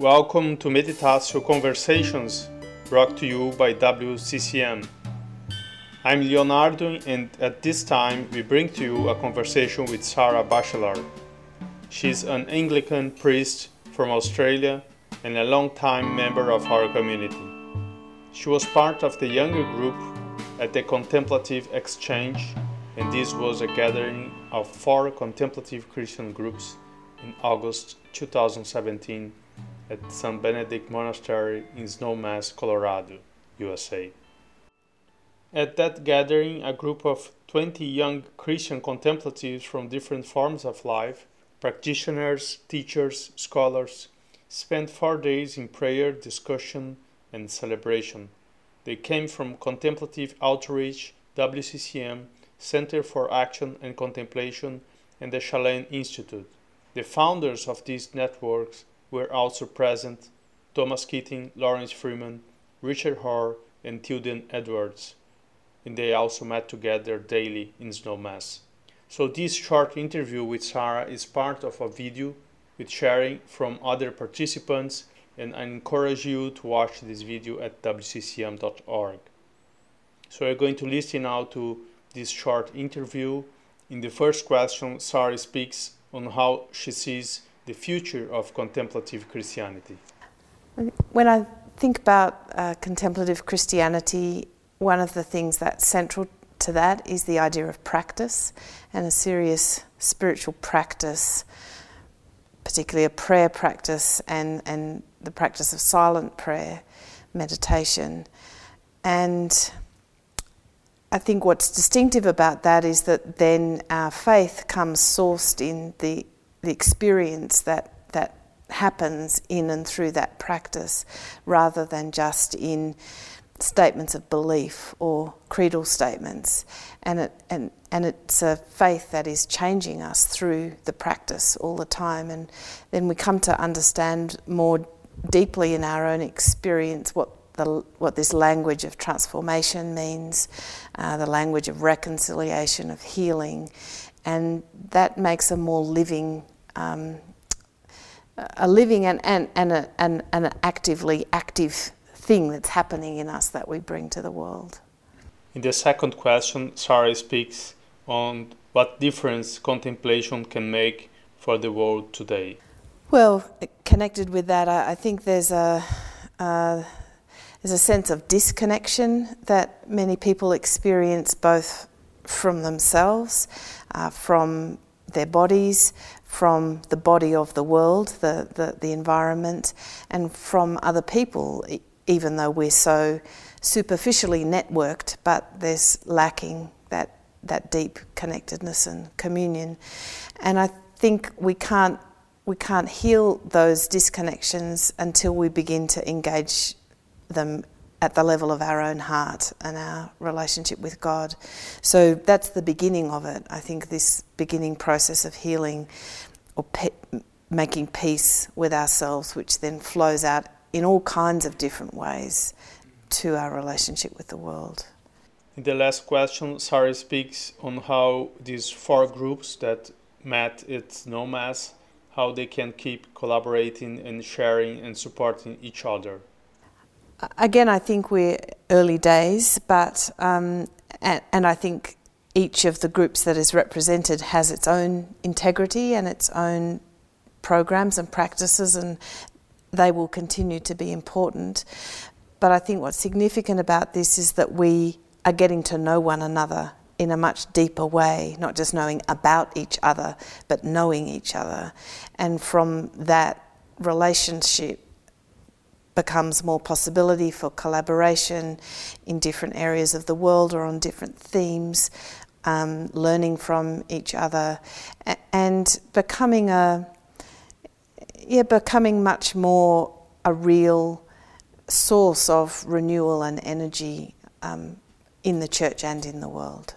Welcome to Meditatio Conversations, brought to you by WCCM. I'm Leonardo, and at this time we bring to you a conversation with Sarah Bachelard. She's an Anglican priest from Australia and a long-time member of our community. She was part of the younger group at the Contemplative Exchange, and this was a gathering of four contemplative Christian groups in August 2017 at San Benedict Monastery in Snowmass, Colorado, USA. At that gathering, a group of 20 young Christian contemplatives from different forms of life, practitioners, teachers, scholars, spent four days in prayer, discussion, and celebration. They came from Contemplative Outreach, WCCM, Center for Action and Contemplation, and the Shalem Institute. The founders of these networks were also present Thomas Keating, Laurence Freeman, Richard Rohr, and Tilden Edwards. And they also met together daily in Snowmass. So, this short interview with Sarah is part of a video with sharing from other participants, and I encourage you to watch this video at wccm.org. So, we're going to listen now to this short interview. In the first question, Sarah speaks on how she sees the future of contemplative Christianity? When I think about uh, contemplative Christianity, one of the things that's central to that is the idea of practice and a serious spiritual practice, particularly a prayer practice and, and the practice of silent prayer, meditation. And I think what's distinctive about that is that then our faith comes sourced in the the experience that that happens in and through that practice rather than just in statements of belief or creedal statements. And it and and it's a faith that is changing us through the practice all the time. And then we come to understand more deeply in our own experience what the, what this language of transformation means, uh, the language of reconciliation, of healing, and that makes a more living um, a living and, and, and, a, and, and an actively active thing that's happening in us that we bring to the world. In the second question, Sarah speaks on what difference contemplation can make for the world today. Well, connected with that, I, I think there's a uh, there's a sense of disconnection that many people experience both from themselves, uh, from their bodies, from the body of the world, the, the, the environment, and from other people, even though we're so superficially networked, but there's lacking that, that deep connectedness and communion. And I think we can't, we can't heal those disconnections until we begin to engage them at the level of our own heart and our relationship with God. So that's the beginning of it. I think this beginning process of healing or pe- making peace with ourselves, which then flows out in all kinds of different ways to our relationship with the world. In the last question, Sarah speaks on how these four groups that met at Snowmass, how they can keep collaborating and sharing and supporting each other again, I think we're early days, but um, and, and, I think each of the groups that is represented has its own integrity and its own programs and practices, and they will continue to be important. But I think what's significant about this is that we are getting to know one another in a much deeper way, not just knowing about each other, but knowing each other. And from that relationship, becomes more possibility for collaboration in different areas of the world or on different themes, um, learning from each other, and becoming a yeah, becoming much more a real source of renewal and energy um, in the church and in the world.